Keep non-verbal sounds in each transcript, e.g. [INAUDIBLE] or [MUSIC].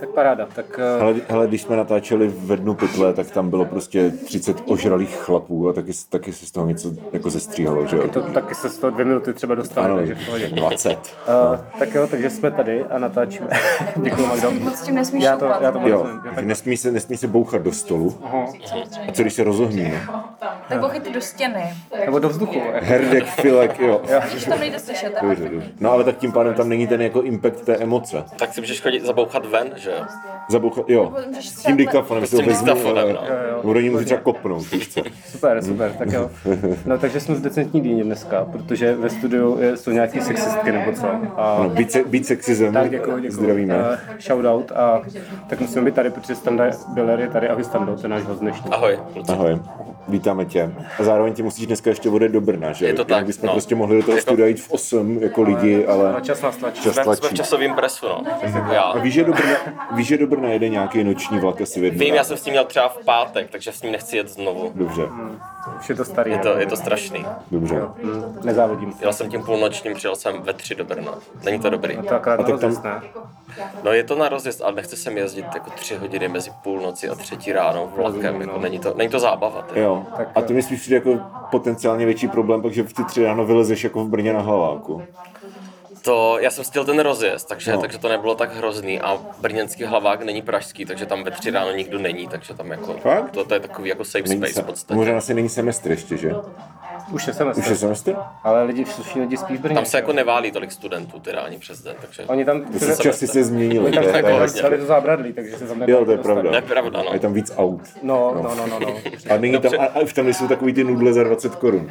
Tak paráda, tak eh, Hele, hele, když jsme natáčeli ve dnu pytle, tak tam bylo prostě 30 ožralých chlapů a taky, taky se z toho něco jako zestříhalo, že jo? to taky se z toho dvě minuty třeba dostane, Ano, takže v pohodě. 20. Uh, tak jo, takže jsme tady a natáčíme. [LAUGHS] Děkuji, Magdo. Moc tím nesmíš Já to, já to Jo, nesmí se, nesmí se bouchat do stolu. A co když se rozohníme? Tak bouchejte do stěny. Nebo do vzduchu. jako. Herdek, filek, jo. [LAUGHS] Když tam nejde slyšet, Dobře, dobře. No ale tak tím pádem tam není ten jako impact té emoce. Tak si můžeš chodit zabouchat ven, že jo? Zabouchat, jo. S tím diktafonem, S tím diktafonem, no. Nebo můžu třeba kopnout. Super, super, tak jo. No takže jsme v decentní dýně dneska, protože ve studiu je- jsou nějaký sexistky nebo co. A No, být, se, být sexism, tak děkuji, děkuji. zdravíme. Uh, shoutout a tak musíme být tady, protože Standa Biller je tady. Ahoj Stando, to je náš host dnešní. Ahoj. Ahoj, vítáme tě. A zároveň ti musíš dneska ještě odjet do Brna, že? Je to tak, bychom no. prostě mohli do toho Jako- studia jít v 8 jako lidi, ale Ale čas nás tlačí. čas Jsme v tlačí. časovém presu, no. A Já. víš, že do Brna, víš, že do Brna jede nějaký noční vlak asi v jednu Vím, já jsem s tím měl třeba v pátek, takže s ním nechci jet znovu. Dobře, Už je to starý. Je to, je to strašný. dobře. Mm, Nezávidím. Jel jsem tím půlnočním, přijel jsem ve tři do Brna. Není to dobrý. To akorát tak tam- ne? No je to na rozjezd, ale nechce se mi jezdit jako tři hodiny mezi půlnoci a třetí ráno vlakem. Jako není, to, není to zábava. Ty. Jo, a to mi spíš přijde jako potenciálně větší problém, takže v ty tři ráno vylezeš jako v Brně na hlaváku. To, já jsem stihl ten rozjezd, takže, No. takže to nebylo tak hrozný a brněnský hlavák není pražský, takže tam ve tři ráno nikdo není, takže tam jako, Fakt? to, to je takový jako safe Není space se, v podstatě. možná asi není semestr ještě, že? Už je semestr. Už je semestr? Ale lidi, všichni lidi spí v Brně. Tam se jako neválí tolik studentů teda ani přes den, takže Oni tam, To se časy se změnily. tam to je- to je jako to zábradlí, takže se tam Jo, to je pravda. to je pravda, A je no. tam víc aut. No, no, no, no, no. A není tam, a, a tam jsou takový ty nudle za 20 korun.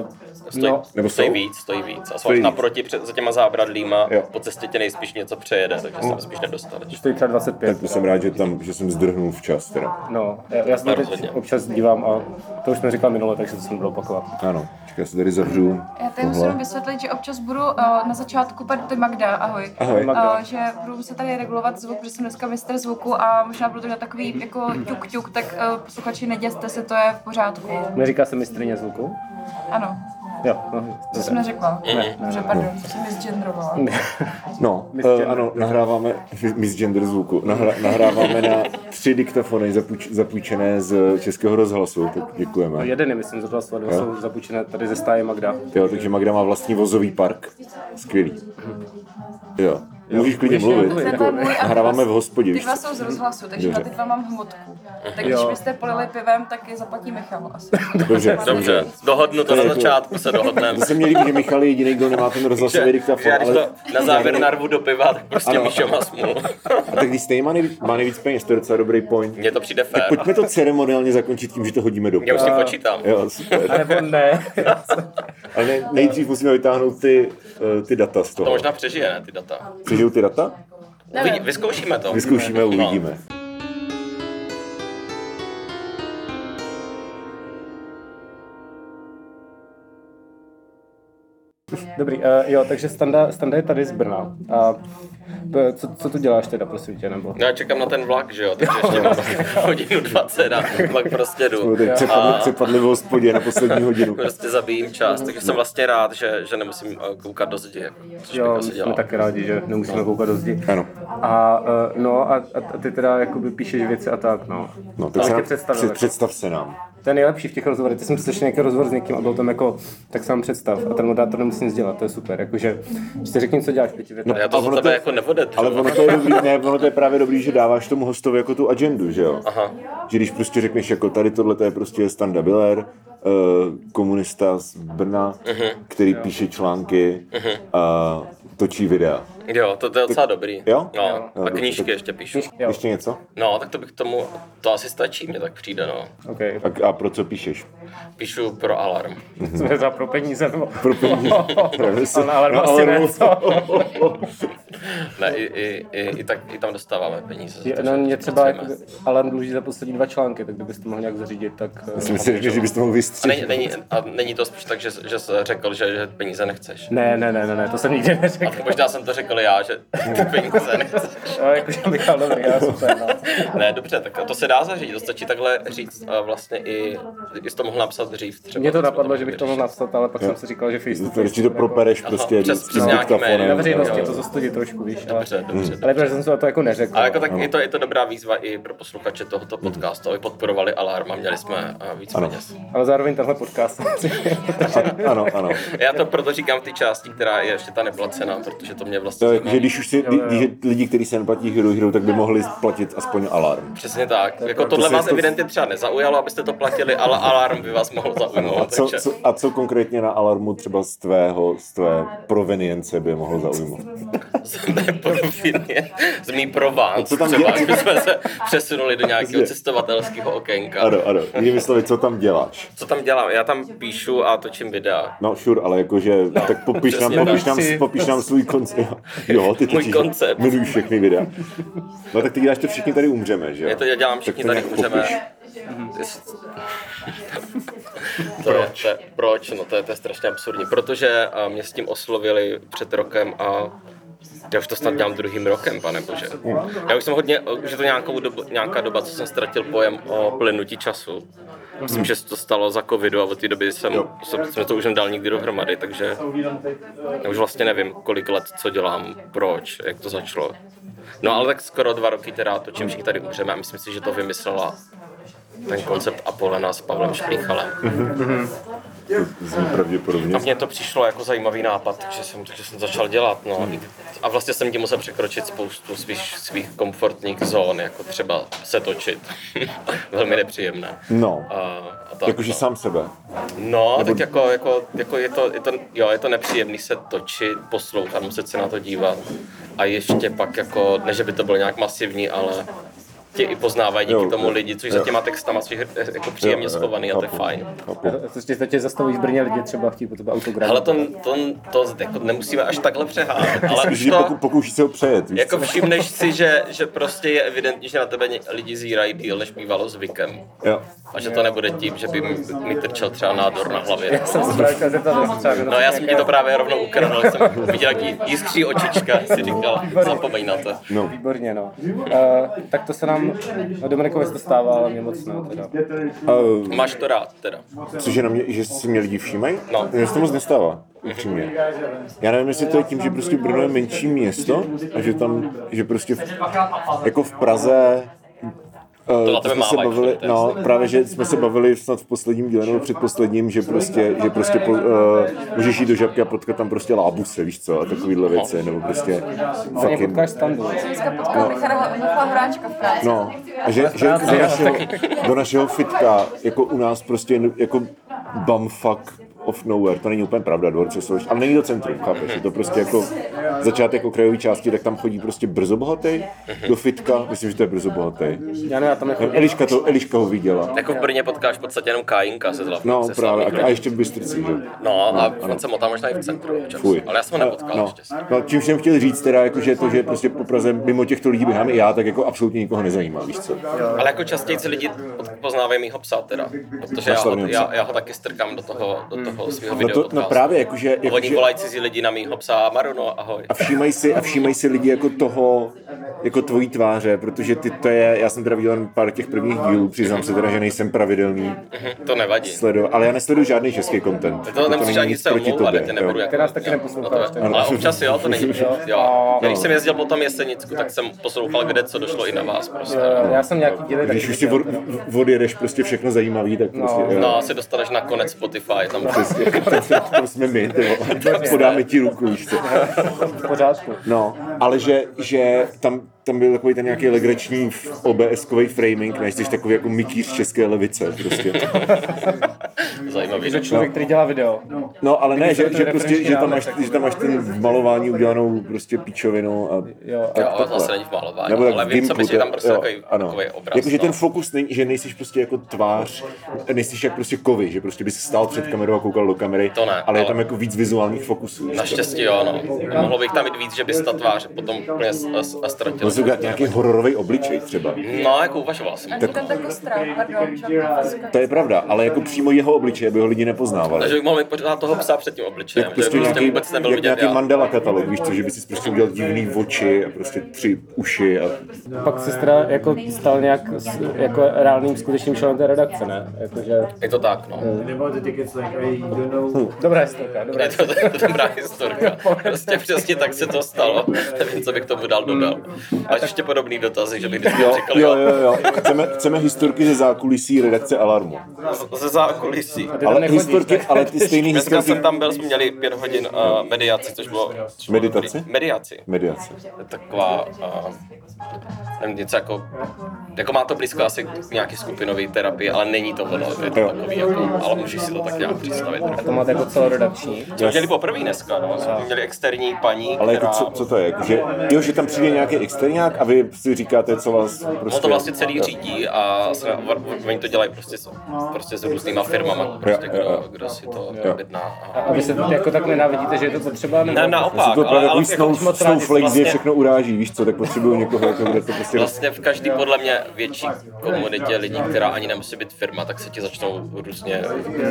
Uh, Stojí, no, Nebo stojí jsou? víc, stojí víc. A Stojí jsou naproti před, za těma zábradlíma, Jo. po cestě tě nejspíš něco přejede, takže se tam spíš nedostaneš. stojí třeba 25. Tak to jsem rád, že tam, že jsem zdrhnul včas teda. No, já, já se No, teď rozhodně. občas dívám a to už jsme říkal minule, takže to jsem nebudu opakovat. Ano, čekaj, já se tady zavřu Já tady musím tohle. vysvětlit, že občas budu uh, na začátku, tady Magda, ahoj. Ahoj. Magda. Uh, že budu muset tady regulovat zvuk, protože jsem dneska mistr zvuku a možná budu to dělat takový jako ťuk ťuk, tak uh, posluchači neděste se, to je v pořádku. Neříká se mistrně zvuku? Ano, Jo, no, to jsem neřekla. ne, Dobře, pardon, to jsem misgendrovala. No, Misgender. uh, ano, nahráváme, misgender zvuku, Nahra, nahráváme na tři diktafony zapůjč, zapůjčené z Českého rozhlasu, tak děkujeme. Jeden je, myslím, z odhlasu, a dva Jo. jsou zapůjčené tady ze stáje Magda. Jo, takže Magda má vlastní vozový park. Skvělý. Jo. Můžeš klidně mluvit. Jako, nahráváme v hospodě. Ty dva jsou z rozhlasu, takže Dobře. na ty dva mám hmotku. Tak když byste polili pivem, tak je zaplatí Michal asi. Dobře, Dobře, dohodnu to na jako- začátku, se dohodneme. To se mě líbí, že Michal je jediný, kdo nemá ten rozhlasový diktafon. Já když Ale... to na závěr narvu do piva, tak prostě Ano. Míšo má smůlu. A tak když stejně má nejvíc, má nejvíc peněz, to je docela dobrý point. Mně to přijde Tak fér. pojďme to ceremoniálně zakončit tím, že to hodíme do Já už s tím piva. počítám. Jo, super. A nebo ne. [LAUGHS] Ale ne, nejdřív musíme vytáhnout ty, uh, ty data z To toho. možná přežije, ne, ty data. Přežijou ty data? Uvidí, vyzkoušíme to. Vyzkoušíme, uvidíme. Dobrý, uh, jo, takže Standa, Standa je tady z Brna. A co, co tu děláš teda, prosím tě, nebo? No, já čekám na ten vlak, že jo, takže ještě mám hodinu 20 a pak prostě jdu. Teď přepadli, přepadli v hospodě na poslední hodinu. Prostě zabijím čas, takže jsem vlastně rád, že, že nemusím eh, koukat do zdi, Jo, my jsme taky rádi, že nemusíme koukat do zdi. Ano. A, uh, no, a, a ty teda jakoby píšeš věci a tak, no. No, tak se nám, představil, před, jako. představ se nám. To je nejlepší v těch rozhovorech. Ty jsem slyšel nějaký rozhovor s někým a byl tam jako, tak sám představ. A ten moderátor nemusí nic dělat, to je super. Jakože, prostě řekni, co děláš v pěti větách. Já to A za tebe to je- jako nevodetřu. Ale ono to je dobrý, ne, ono to je právě dobrý, že dáváš tomu hostovi jako tu agendu, že jo? Aha. Že když prostě řekneš jako tady tohle to je prostě Standa Biller, uh, komunista z Brna, Mhm. který píše články a točí videa. Jo, to, to je docela dobrý. Jo? No, Jo, a dobře, knížky tak- ještě píšu. Jo. Ještě něco? No, tak to bych tomu, to asi stačí, mě tak přijde, no. Okay. A, a pro co píšeš? Píšu pro alarm. [LAUGHS] Jsme za pro peníze, nebo... Pro peníze. [LAUGHS] ale, No, vlastně ale- ne, co? [LAUGHS] Ne, i, i, i, i, tak, i tam dostáváme peníze. to, No, mě třeba jako, alarm dluží za poslední dva články, tak kdybyste to mohl nějak zařídit, tak... eh, Jsem si řekl, že bys to mohl A vystřihnout. není, není, a není to spíš tak, že, že jsi řekl, že, že peníze nechceš. Ne, ne, ne, ne, ne, to jsem nikdy A neřekl. možná jsem to řekl já, že ty [LAUGHS] peníze nechceš. No, jakože Michal, dobrý, já no. Ne, dobře, tak to se dá zařídit. To stačí takhle říct a vlastně i jsi to mohl napsat dřív třeba. Mě to napadlo, že bych to mohl napsat, ale pak jsem si říkal, že face to To face ti to bude propereš jako- prostě přes- přes nějaký diktafonem. mail. Na veřejnosti to zastudit trošku, víš. Ale, Dobře, dobře. ale protože jsem se to jako neřekl. A jako tak je to, je to dobrá výzva i pro posluchače tohoto podcastu, aby podporovali Alarm a měli jsme eh, víc peněz. Ale zároveň tenhle podcast. Ano, ano. Já to proto říkám v té části, která je ještě ta neplacená, protože to mě vlastně To je, zajímá. že když už si, když je lidi, kteří se neplatí Hero Hero, tak by mohli platit aspoň alarm. Přesně tak. Jako tohle vás to- evidentně třeba nezaujalo, abyste to platili, ale alarm by vás mohl A zaujmout. co, takže... co, a co konkrétně na alarmu třeba z tvého, z tvé provenience by mohlo zaujmout? Nepovinně. Z mý Provence co tam třeba, děláš? jsme se přesunuli do nějakého cestovatelského okénka. Ano, ano. Jinými slovy, co tam děláš? Co tam dělám? Já tam píšu a točím videa. No, sure, ale jakože, tak popiš nám, popiš tak. nám, popiš nám svůj koncept. Jo, ty Můj točíš, koncept. Miluji všechny videa. No tak ty děláš to všichni tady umřeme, že jo? Já to dělám, všichni Tak to tady umřeme. popiš. [LAUGHS] To je, to je, proč? No to je, to je strašně absurdní. Protože a, mě s tím oslovili před rokem a já už to snad dělám druhým rokem, pane bože. Já už jsem hodně, už je to nějakou dobu, nějaká doba, co jsem ztratil pojem o plynutí času. Myslím, že se to stalo za covidu a od té doby jsem, jsem, jsem to už nedal nikdy dohromady, takže já už vlastně nevím, kolik let, co dělám, proč, jak to začalo. No ale tak skoro dva roky teda točím všichni tady umřeme a myslím si, že to vymyslela ten koncept Apolena s Pavlem Šplíchalem. Zní pravděpodobně. A mně to přišlo jako zajímavý nápad, takže jsem, takže jsem začal dělat. No. A vlastně jsem tím musel překročit spoustu svých, svých komfortních zón, jako třeba se točit. [LAUGHS] Velmi nepříjemné. No, A, a tak, jakože no. sám sebe. No, tak jako, jako, jako je, to, je, to, jo, je to nepříjemný se točit, poslouchat, muset se na to dívat. A ještě pak jako, ne že by to bylo nějak masivní, ale tě i poznávají díky Jo, tomu lidi, což jo. za těma textama jsou jako příjemně Jo, schovaný a to je fajn. To tě, to tě zastaví v Brně lidi třeba chtějí po tebe autograf. Ale to, to, to, jako nemusíme až takhle přehánět, ale už to, pokouší se ho přejet, víš jako všimneš si, že, že prostě je evidentní, že na tebe lidi zírají díl, než bývalo zvykem. Jo. A že to nebude tím, že by mi, trčel třeba nádor na hlavě. Já jsem se zeptat, No já jsem ti to právě rovnou ukradl, jsem viděl, jak jiskří očička, si říkal, zapomeň na to. No. Výborně, no. Uh, tak to se nám, no Dominikovi se to stává, ale mě moc ne, teda. Uh, Máš to rád teda. cože na mě, že si mě lidi všímají? No. Mně se to moc nestává, upřímně. Já nevím, jestli to je tím, že prostě Brno je menší město a že tam, že prostě v, jako v Praze To na Uh, tebe jsme se bavili, no, právě, že jsme se bavili snad v posledním díle nebo předposledním, že prostě, že prostě po, uh, můžeš jít do žabky a potkat tam prostě lábuse, víš co, a takovýhle věci, nebo prostě Mě fucking, potkáš standu. Michala, v práci. No, a že, že do, našeho, do našeho fitka, jako u nás prostě jako bumfuck of nowhere, to není úplně pravda, dvorce jsou, ale není to centrum, chápeš, je to prostě jako začátek okrajové části, tak tam chodí prostě brzo bohatý do fitka, myslím, že to je brzo bohatý. Já ne, já tam jako... Eliška, to, Eliška ho viděla. Jako v Brně potkáš v podstatě jenom Kájinka se zlavnou. No právě, a, a ještě v Bystrici, že? No a on se motá možná i v centru občas. Fuj. Ale já jsem ho nepotkal no, naštěstí. no, čím jsem chtěl říct teda, jako, že to, že prostě po Praze mimo těchto lidí běhám i já, tak jako absolutně nikoho nezajímá, víš co? Ale jako častěji si lidi poznávají mýho psa teda, protože já ho, já, já ho taky strkám do toho, do toho svého No, to, no právě, jakože, A Oni jakože volají cizí lidi na mýho psa, Maruno, ahoj. a všímají si, a všímají si lidi jako toho, jako tvojí tváře, protože ty to je, já jsem teda viděl jen pár těch prvních dílů, přiznám se teda, že nejsem pravidelný Mhm, To nevadí. sledo, ale já nesleduju žádný český content. To nemusíš není ani nic se proti omlouvat, já tobě, tě nebudu jako... Ty nás taky neposloucháš, no to. Ale občas jo, to není... [LAUGHS] Jo. Když jsem jezdil potom Jesenicku, tak jsem poslouchal, kde co došlo i na vás prostě. Já jsem nějaký díly Když už si odjedeš prostě všechno zajímavý, tak prostě, jo. No, asi dostaneš na konec Spotify, tam Přesně, to jsme my, ty vole. podáme ti ruku, víš co. v pořádku. No, ale že, že tam, tam byl takový ten nějaký legrační OBS-kový framing, než jsi takový jako Mickey z české levice, prostě. [LAUGHS] zajímavý. Že člověk, který dělá video. No, ale ne, že, že, prostě, že, tam máš, že tam máš ten v malování udělanou prostě píčovinu a Jo, Jo, takhle. zase není v malování, Nebo tak ale v vím, co myslíš, tam prostě jo, takový, ano. takový obraz. Jakože no. ten fokus není, že nejsiš prostě jako tvář, nejsiš jak prostě kovy, že prostě bys stál před kamerou a koukal do kamery, To ne, ale je ale- tam jako víc vizuálních fokusů. Naštěstí jo, no. Mohlo bych tam mít víc, že bys ta tvář potom úplně s- Můžu udělat nějaký hororový obličej třeba. No, jako uvažoval jsem. Taky strach, pardon, že to je pravda, ale jako přímo jeho obličej, aby ho lidi nepoznávali. Takže bych mohl pořád toho psa před tím obličejem, Jak že prostě prostě nějaký, vůbec nebyl jak nějaký já. Mandela katalog, víš co, že by si prostě udělal divný oči a prostě tři uši a Pak se teda jako stal nějak s- jako reálným skutečným členem té redakce, ne? Jakože... Je to tak, no. Dobrá historka, dobrá Je to, to dobrá historka. [LAUGHS] Prostě přesně tak se to stalo. Nevím, co bych tomu dal dodal. Máš ještě podobný dotazy, že bych jo, říkal, jo, jo, jo. Chceme, chceme historky ze zákulisí redakce Alarmu. ze zákulisí. Ale historky, ale ty stejný Dneska historky... jsem tam byl, jsme měli pět hodin uh, mediaci, což bylo... což bylo Meditaci? Mediaci. Mediace. To je taková, uh, nevím, něco jako, jako má to blízko asi k nějaký skupinový terapii, ale není to ono, je to Jo. takový jako, ale můžeš si to tak nějak představit. A to máte jako celoredakční. Jsme měli poprvé dneska, no, jsme měli externí paní, Ale jako která... co, co to je? Že, jo, že tam přijde nějaký exterňák a vy si říkáte, co vás prostě... On to vlastně celý řídí a oni to dělají prostě, s- prostě s různýma firmama, prostě Jo, jo, kdo, jo. kdo si to Jo. objedná. A, a vy se jako tak nenávidíte, že je to potřeba? Nebo... Ne, naopak, Jsou to ale, právě ale jako, snow, moc rádi snowflakes, vlastně- je všechno uráží, víš co, tak potřebuju někoho, jako, kde to prostě... Vlastně v každý podle mě větší komunitě lidí, která ani nemusí být firma, tak se ti začnou různě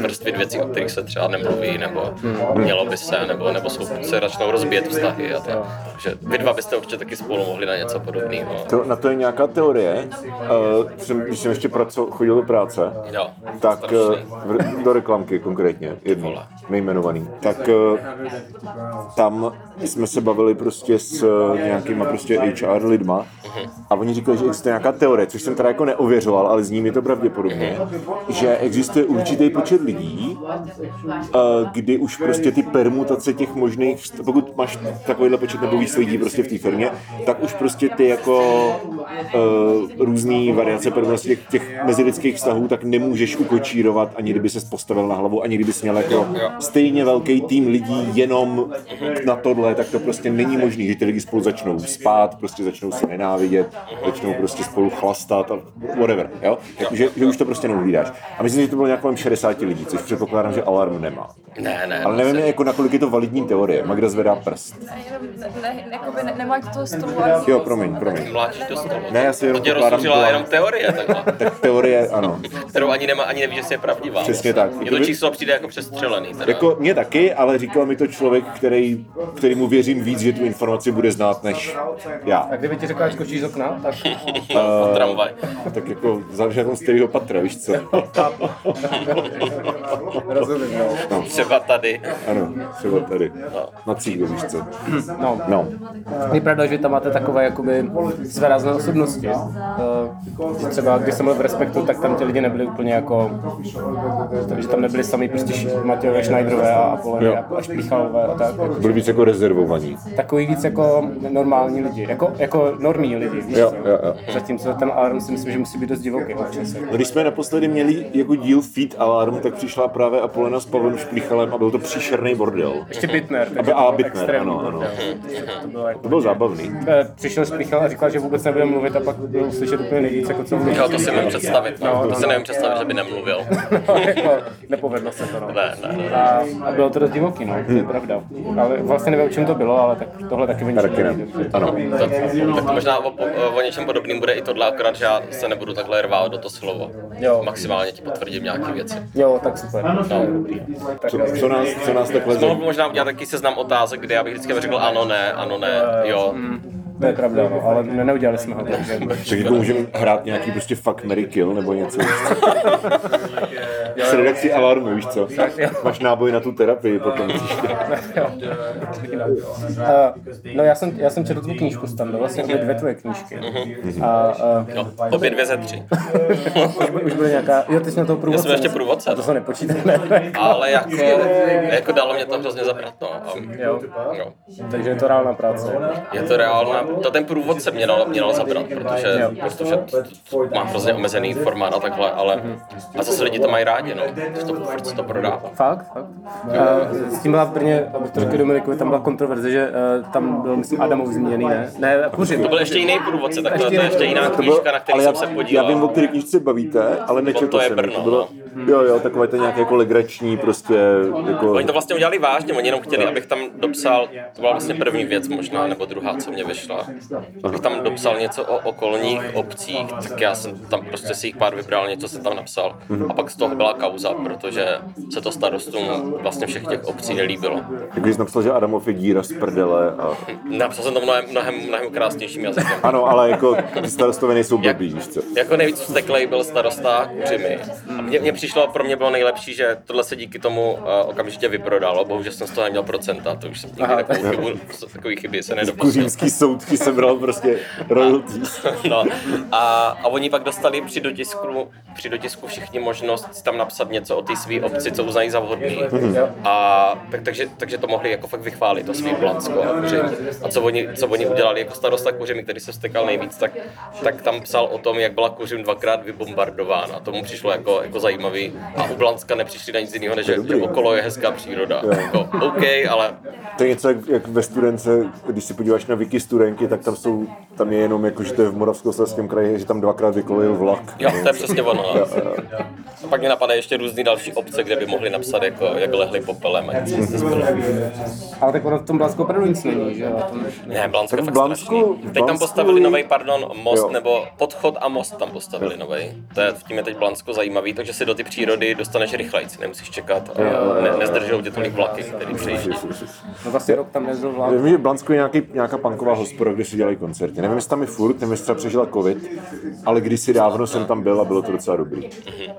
vrstvit věci, o kterých se třeba nemluví, nebo mělo by se, nebo, nebo jsou, se začnou rozbíjet vztahy a tak. Takže vy dva byste určitě taky spolu mohli na něco podobného. To, na to je nějaká teorie. Uh, jsem, když jsem ještě praco, chodil do práce, Jo, tak strašný. uh, v- do reklamky konkrétně, jednu, vole. nejmenovaný. Tak uh, tam jsme se bavili prostě s uh, nějakýma prostě HR lidma a oni říkali, že existuje nějaká teorie, což jsem teda jako neověřoval, ale zní mi to pravděpodobně, že existuje určitý počet lidí, uh, kdy už prostě ty permutace těch možných, pokud máš takovýhle počet nebo víc lidí prostě v té firmě, tak už prostě ty jako uh, různý variace permutace těch, těch mezilidských vztahů, tak nemůžeš ukočírovat, ani kdyby se postavil na hlavu, ani kdyby jsi měl jako stejně velký tým lidí jenom na tohle, tak to prostě není možné, že ty lidi spolu začnou spát, prostě začnou se nenávidět, začnou prostě spolu chlastat a whatever, jo? Jako, že, že už to prostě neuvídáš. A myslím, že to bylo nějak kolem 60 lidí, což předpokládám, že alarm nemá. Ne, ne. Ale nevím, jako nakolik je to validní teorie. Magda zvedá prst. Ne, ne, ne, toho stolu ani Jo, promiň, promiň. Mláčíš do stolu. Ne, já si jenom to plán. jenom teorie, takhle, [LAUGHS] Tak teorie, ano. kterou ani, nemá, ani neví, že je pravdivá. Přesně tak. Je to číslo přijde jako přestřelený. Teda. Jako mě taky, ale říkal mi to člověk, který, který mu věřím víc, že tu informaci bude znát než já. A kdyby ti řekla, že skočíš z okna, tak [LAUGHS] no, tramvaj. Tak jako záleží na tom z kterého patra, víš co? [LAUGHS] rozumím, no. Třeba tady. Ano, třeba tady. Na cílu, víš co? no. No. Je pravda, že tam máte takové jakoby zvrazné osobnosti. Že třeba když jsem byl v Respektu, tak tam ti lidi nebyli úplně jako, že tam nebyli sami prostě Matějové, Schneiderové a Apolony Jo. a až Plichalové a tak. Byli víc jako rezervovaní. Takový víc jako normální lidi, jako, jako normální lidi, víš Jo, jo, jo. Zatímco ten alarm si myslím, že musí být dost divoký jako. Když jsme naposledy měli jako díl Feed Alarm, tak přišla právě Apolena s Pavlem Šplichalem a byl to příšerný bordel. Ještě Bitner, takže A bylo Bitner, ano, ano. To bylo jako, To bylo zábavný. Eh, přišel Šplichal a říkal, že vůbec nebude mluvit a pak byl slyšet úplně nejvíc, jako co mluví. Jo, to si nevím představit. No. No, To no, si no. nevím představit, že by nemluvil. [LAUGHS] jako, nepovedlo se to, no. Ne, ne, ne. A, a bylo to dost divoký, no, to je pravda. Ale vlastně nevím, o čem to bylo, ale tak tohle taky vyničilo. Taky ne. Ano. Tak, tak to možná o, o, o něčem podobným bude i tohle, akorát, že já se nebudu takhle rvát do to slovo. Jo. Maximálně ti potvrdím nějaké věci. Jo, tak super. No, dobrý. Tak, Co, co, nás, co nás takhle Mohl možná udělat taky seznam otázek, kde já bych vždycky řekl ano, ne, ano, ne, jo. To je pravda, no, ale ne, neudělali jsme ho, takže... Tak jako můžeme hrát nějaký prostě fuck, Mary kill nebo něco. [LAUGHS] S redakcí alarmu, víš co? Máš náboj na tu terapii potom příště. Uh, [LAUGHS] no já jsem, já jsem četl tvou knížku Stando, vlastně obě dvě tvoje knížky. A uh, No, obě dvě ze tři. [LAUGHS] už, už byly nějaká, jo, ty jsi na toho průvodce. jsem ještě průvodce, A to se nepočítá, ne? Ale jako, jako dalo mě to hrozně zabrat, no. A, Jo. jo. Takže je to reálná práce. Je to reálná, to ten průvodce mě dal, mě dal zabrat, protože, protože to, to má hrozně omezený formát a takhle, ale a zase lidi to mají rádi, no, to furt se to prodává. Fakt, fakt. Uh, s tím byla v Brně, abych to řekl Dominikovi, tam byla kontroverze, že uh, tam byl, myslím, Adamov zmíněný, ne? Ne, Kuřin. To byl ještě jiný průvodce, tak to, to je ještě jiná To knížka, na který ale jsem já, se já podíval. vím, o které knížce bavíte, ale nečetl to je jsem. Brno, To bylo, no. Jo, jo, takové to nějaké jako legrační prostě, jako... Oni to vlastně udělali vážně, oni jenom chtěli, abych tam dopsal, to byla vlastně první věc možná, nebo druhá, co mě vyšla, abych tam dopsal něco o okolních obcích, tak já jsem tam prostě si jich pár vybral, něco jsem tam napsal. A pak z toho byla kauza, protože se to starostům vlastně všech těch obcí nelíbilo. Jako jsi napsal, že Adamov je díra z prdele a... Napsal jsem to mnohem, mnohem, mnohem krásnějším jazykem. Ano, ale jako starostové nejsou víš co? Jako nejvíc vzteklej byl starosta Kuřimy. A mně, mně přišlo, pro mě bylo nejlepší, že tohle se díky tomu uh, okamžitě vyprodalo. Bohužel jsem z toho neměl procenta, to už jsem nikdy takovou chybu, takový chyby se nedopustil. Kuřímský soud ti sebral prostě [LAUGHS] royalties. [LAUGHS] No. A, a oni pak dostali při dotisku, při dotisku všichni možnost tam napsat něco o té své obci, co uznají za vhodný. A tak, takže, takže to mohli jako fakt vychválit, to svý Blansko a. A co oni, co oni udělali jako starosta Kuřimy, který se stekal nejvíc, tak, tak tam psal o tom, jak byla Kuřim dvakrát vybombardována. To mu přišlo jako, jako zajímavý. A u Blanska nepřišli na nic jiného, než že, že okolo je hezká příroda. Jako, OK, ale To je něco jak, jak ve studence, když si podíváš na wiki studenky, tak tam jsou, tam je jenom jako, že to je v Moravskoslezském kraji, že tam dvakrát vykolejil vlak. Jo, to je přesně ono. no. A pak mě napadají ještě různý další obce, kde by mohli napsat, jako, jak lehli popelem. Ale tak ono v tom Blasku opravdu nic není, že jo? Ne, Blansko je Tak v fakt Blansku- strašný. Teď tam Blansku- postavili nový, pardon, most, Jo. nebo podchod a most tam postavili nový. To je, tím je teď Blansko zajímavý, takže si do ty přírody dostaneš rychlejc, nemusíš čekat a ne, nezdržou tě tolik vlaky, který přejíždí. No vlastně rok tam nejezdil vlak. Vím, že v Blansku je nějaký, nějaká punková hospoda, kde si dělají koncerty. Nevím, jestli tam je furt, nevím, jestli třeba přežila covid, ale kdysi dávno jsem tam byl a bylo to docela dobrý.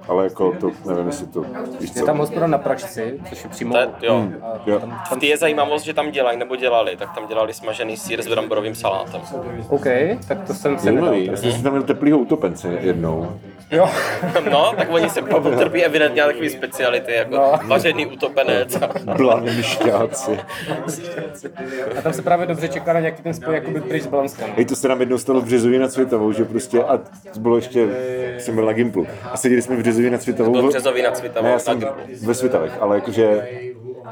Ale jako to, nevím, jestli to, víš Je co. tam hospoda na Pražci, což je přímo... To je, jo. Jo. V té je zajímavost, že tam dělají, nebo dělali, tak tam dělali smažený sír s bramborovým salátem. OK, tak to jsem se nedal. Já jsem si tam měl teplýho utopence jednou. Jo. [LAUGHS] No, tak oni se potrpí evidentně na takové speciality, jako No. vařený utopenec. Blaný šťáci. A tam se právě dobře čeká na nějaký ten spoj jakoby pryč z Blanska. no. Hej, to se nám jednou stalo v Březově nad Světovou, že prostě, a to bylo ještě, jsem byl na Gimplu, a seděli jsme v Březově nad Světovou. Byl v- Březový nad Svitavou Ne, já na jsem ve Svitavech, ale jakože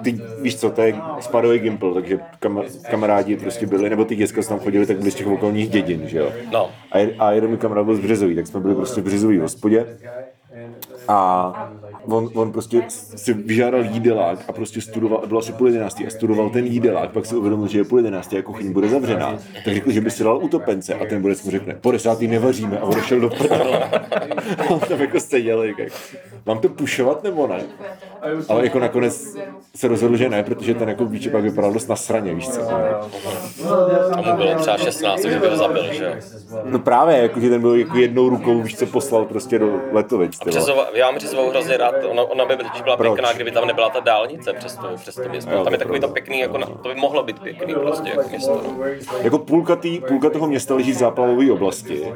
ty, víš co, to je spadový Gimpl, takže kam, kamarádi prostě byli, nebo ty děcka, tam chodili, tak byli z těch okolních dědin, že jo. No. A, a jeden můj kamarád byl z Březový, tak jsme byli prostě v Březový hospodě a on, on prostě si vyžádal jídelák a prostě studoval, bylo asi půl jedenáctý a studoval ten jídelák, pak si uvědomil, že je půl jedenáctý a kuchyň bude zavřená, tak řekl, že by si dal utopence a ten bodec mu řekne, po desátý nevaříme a odešel do prdele. A [LAUGHS] on tam jako seděl, jak, mám to pušovat nebo ne? Ale jako nakonec se rozhodl, že ne, protože ten jako víč pak vypadal dost na sraně, víš co? A mu bylo třeba 16, takže by ho zabil, že. No právě, jako, že ten byl jako jednou rukou, víš co, poslal prostě do Letovic. ty vole. Březova, já mám Březovou hrozně rád, ona, ona by totiž byla Proč? pěkná, kdyby tam nebyla ta dálnice přes to, přes to město. Jo, Tam je takový to pěkný, jako na, to by mohlo být pěkný prostě jako město. No. Jako půlka, tý, půlka toho města leží v záplavové oblasti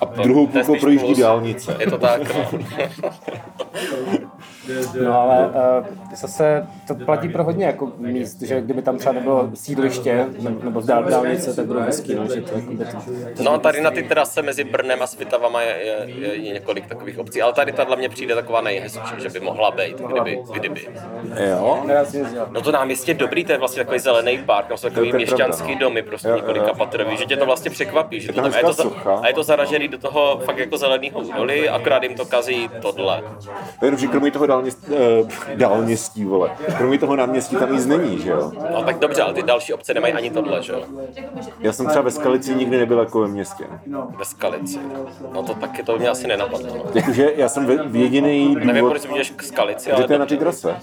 a druhou To je půlkou projíždí dálnice. Je to tak, no. [LAUGHS] No ale uh, zase to platí pro hodně jako míst, že kdyby tam třeba nebylo sídliště ne- nebo dál, dálnice, tak bylo hezký, no, že to, jakoby to, to No tady na ty terase mezi Brnem a Svitavama je, je, je, je několik takových obcí, ale tady tahle mě přijde taková nejhezčí, že by mohla být, kdyby, kdyby. Jo? No to náměstí je dobrý, to je vlastně takový zelený park, tam jsou takový měšťanský no. domy, prostě několika patrový, že tě to vlastně překvapí, že to tam a, je to za, a je to zaražený do toho fakt jako zeleného údolí, akorát jim to kazí tohle. To je že kromě toho dálněstí, uh, dálněstí, vole, kromě toho náměstí tam nic není, že jo? No tak dobře, ale ty další obce nemají ani tohle, že jo? Já jsem třeba ve Skalici nikdy nebyl jako ve městě. Ve Skalici. No to taky to mě asi nenapadlo. No. Jakože já jsem ve- jediný Nevím, důvod, proč zmíníš k Skalici, že ale to je na té trase.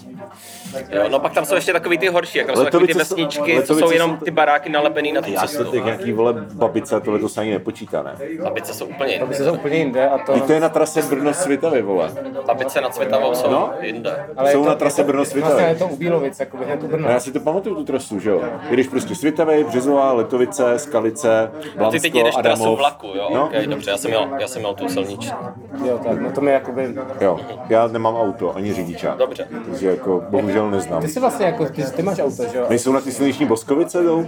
Jo, no pak tam jsou ještě takový ty horší, jak tam jsou takový ty jsou- vesničky, co jsou jenom jsou- ty baráky nalepený na tu Já cestu. teď nějaký vole babice, tohle to se ani nepočítá, ne? Babice jsou úplně jinde. se to úplně jinde a to... Teď to je na trase Brno Svitavy, vole. Babice nad Cvětavou jsou No. Jinde. ale jsou je to, na trase Brno Vlastně je Svitavy. to u Bílovic, jako hned u Brna. A já si to pamatuju, tu trasu, že jo? Jdeš prostě Svitavy, Březová, Letovice, Skalice, Ty Blansko, teď jedeš trasu vlaku, jo? No. Okay, dobře, já jsem měl, já jsem měl tu silniční. Jo, tak, no to mi jakoby... Jo, já nemám auto, ani řidičák. Dobře. Takže jako bohužel neznám. Ty jsi vlastně jako, ty, ty máš auto, že jo? Nejsou na ty silniční Boskovice, jdou?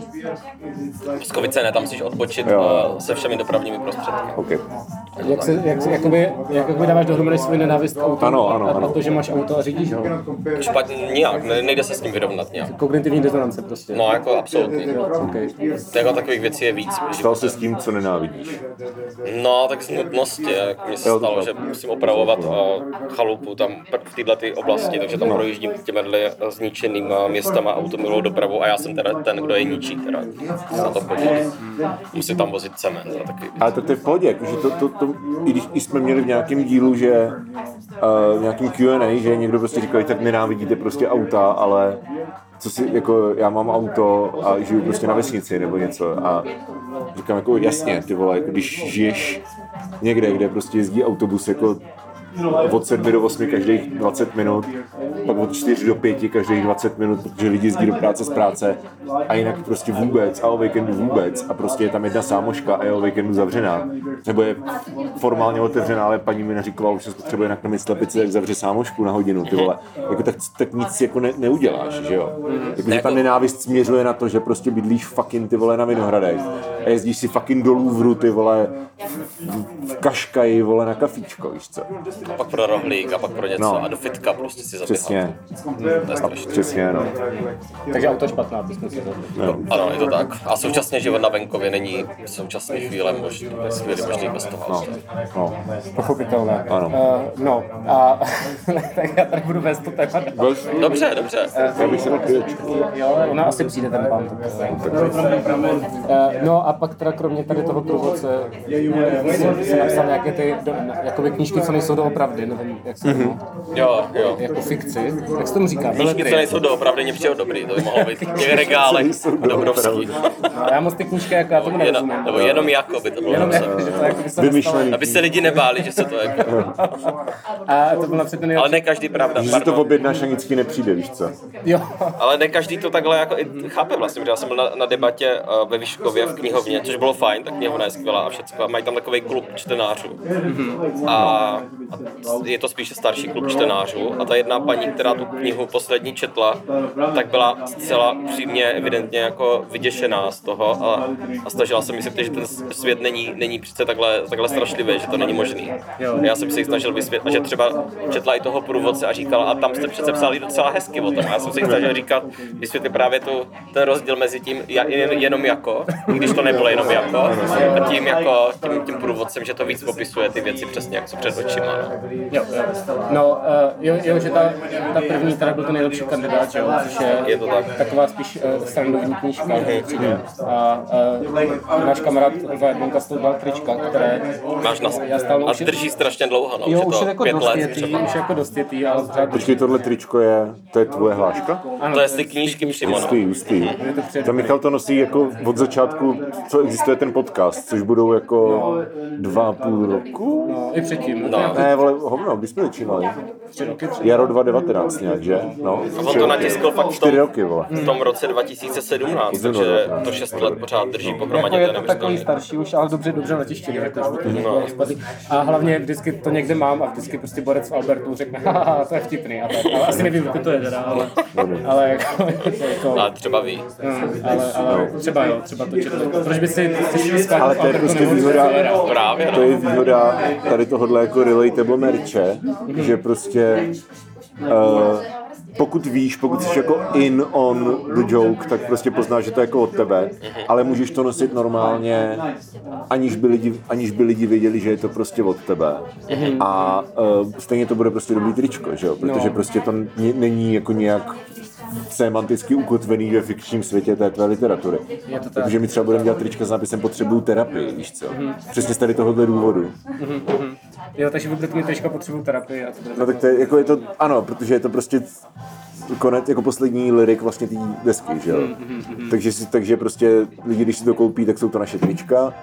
Pskovice ne, tam musíš odbočit Jo. uh, se všemi dopravními prostředky. OK. Jak se, jak, se- jakoby, jak jakoby dáváš dohromady svůj nenávist k autům Ano, ano, a, ano. a to, že máš auto a řídíš ho. Špatně, nijak, ne, nejde se s tím vyrovnat nějak. Kognitivní rezonance prostě. No jako absolutně. Okay. Jako takových věcí je víc. Stal se s tím, co nenávidíš. No, tak z nutnosti, jak mi se stalo, že musím opravovat uh, chalupu tam v této oblasti, takže tam projíždím těmi zničenýma městama automobilovou dopravu a já jsem teda ten, kdo je ničí, teda na to podílí. Musím tam vozit cement a taky. Ale to, to je v pohodě, jakože to, to, to, i když jsme měli v nějakém dílu, že uh, v nějakém Q&A, že někdo prostě říkal, tak nenávidíte prostě auta, ale co si, jako já mám auto a žiju prostě na vesnici nebo něco a říkám jako jasně, ty vole, jako když žiješ někde, kde prostě jezdí autobus jako od 7 do 8 každých 20 minut, pak od 4 do 5 každých 20 minut, protože lidi jezdí do práce z práce a jinak prostě vůbec a o víkendu vůbec a prostě je tam jedna sámoška a je o víkendu zavřená. Nebo je formálně otevřená, ale paní mi naříkovala, že potřebuje nakrmit slepici, tak zavře sámošku na hodinu, ty vole. Jako tak, tak nic jako ne, neuděláš, že jo? Jako, že ta nenávist směřuje na to, že prostě bydlíš fucking ty vole na Vinohradech a jezdíš si fucking do Louvru, ty vole v, v Kaškaji, vole na kafíčko, víš co? A pak pro rohlík a pak pro něco No. a do fitka prostě si zaběhat. Přesně, přesně, no. Takže auto je špatná, to jsme si no. Ano, je to tak. A současně život na venkově není v současné chvíli možný, chvíli možný bez toho. No, no. Pochopitelné. Ano. Uh, no a [LAUGHS] tak já tady budu vést to téma. Dobře, dobře. Já bych se na klíč. Jo, ona asi přijde ten pán. Uh, no a pak teda kromě tady toho průvodce jsem, jsem napsal nějaké ty do, jakoby knížky, co nejsou doopravdy, nevím, jak se mm-hmm. Jo, jo. jako fikci. Jak se tomu říká? Knížky, co nejsou doopravdy, mě přijde dobrý, to by mohlo být v [LAUGHS] těch regálech Dobrovský. No, já moc ty knížky jako já tomu Jenom, nerozumím. nebo jenom jako by to bylo Jenom napsané. jako, že to jako by se Vymyšlený. Aby se lidi nebáli, že se to jako... A to byl napřed ten Ale ne každý pravda, Že to objednáš a nic ti nepřijde, víš co? Jo. Ale ne každý to takhle jako i chápe vlastně, protože já jsem byl na, na debatě uh, ve Vyškově v knihovně, což bylo fajn, ta knihovna je skvělá a všecko. A mají tam takový klub čtenářů. A, a je to spíše starší klub čtenářů. A ta jedna paní, která tu knihu poslední četla, tak byla zcela přímě evidentně jako vyděšená z toho a, a snažila se myslet, že ten svět není, není přece takhle, takhle strašlivý, že to není možný. A já jsem si snažil vysvětlit, že třeba četla i toho průvodce a říkala, a tam jste přece psali docela hezky o tom. A já jsem si snažil říkat, vysvětlit právě tu, ten rozdíl mezi tím jen, jenom jako, když to nebylo jenom jako, a tím jako tím, tím průvodcem, že to víc popisuje ty věci přesně, jak jsou před očima. No. Jo. No, uh, jo, jo, že ta, ta první teda byl ten nejlepší kandidát, že jo, což je, Je to tak. taková spíš uh, srandovní knížka. Mm. A uh, náš kamarád za Edmonka z toho dal trička, které Máš na, já stále a už je- drží strašně dlouho, no, Jo, už je to jako pět dost let jetý, třeba. už je jako dost jetý, ale pořád Počkej, tohle tričko je, to je tvoje hláška? ano, To je z ty knížky přímo, no. Hustý. je to. To Michal to nosí jako od začátku, co existuje ten podcast, což budou jako dva a půl roku? No, i předtím. No. No. Ne, vole, hovno, kdy jsme začínali? Tři roky, tři. Jaro 2019 nějak, že? No, A on to natiskl fakt v tom, roky, vole. v tom roce 2017, takže to 6 let pořád drží Jako pohromadě, je to je to takový starší už, ale dobře, dobře letiště, jako to no. A hlavně vždycky to někde mám a vždycky prostě borec v Albertu řekne, haha, to je vtipný a tak. Ale asi nevím, kdo to je teda, ale, ale jako, jako Ale třeba ví. mm, ale, ale třeba jo, třeba to četl. Proč by si Ale to je prostě výhoda, Právě, to no. je výhoda tady tohohle jako relatable merče, že prostě uh, pokud víš, pokud jsi jako in on the joke, tak prostě poznáš, že to je jako od tebe, ale můžeš to nosit normálně, aniž by lidi, aniž by lidi věděli, že je to prostě od tebe. A uh, stejně to bude prostě dobrý tričko, že jo? Protože No. prostě to n- není jako nějak semanticky ukotvený ve fikčním světě té tvé literatury. Je to tak. Takže my třeba budeme dělat trička s nápisem potřebuju terapii, víš co? Přesně z tady tohohle důvodu. Jo, takže vy budete mít teďka potřebu terapii a to No tak to je, jako je to, ano, protože je to prostě konec, jako poslední lirik vlastně té desky, že jo? Takže, si, takže prostě lidi, když si to koupí, tak jsou to naše trička,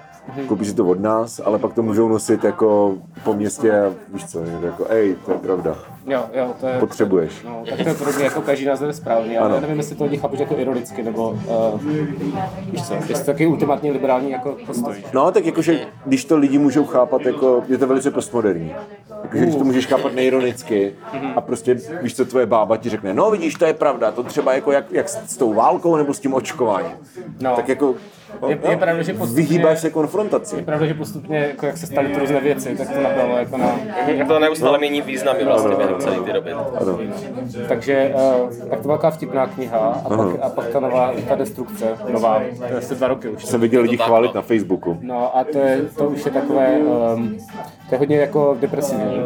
koupí si to od nás, ale pak to můžou nosit jako po městě a víš co, jako ej, to je pravda, Jo, jo, to je... potřebuješ. No, tak to je podobně jako každý název správně, ale Ano. já nevím, jestli to lidi chápu jako ironicky, nebo uh, víš co, jestli to taky ultimátně liberální jako postoj. No, tak jakože, když to lidi můžou chápat, jako, je to velice postmoderní. Jakože, když to můžeš chápat neironicky a prostě, víš co, tvoje bába ti řekne, no vidíš, to je pravda, to třeba jako jak, jak s tou válkou nebo s tím očkováním. No. Tak jako Je- je pravda, že postupně- vyhýbáš se konfrontaci. Pravda, že postupně, jako jak se staly ty různé věci, tak to nabralo jako na... Jak to neustále mění významy vlastně během celé ty doby. Ano. Takže uh, tak to byla taková vtipná kniha a pak, a pak ta nová, ta destrukce, nová, to je asi dva roky už. Jsem viděl lidi tak, chválit no. na Facebooku. No a to, je, to už je takové, um, to je hodně jako depresivní.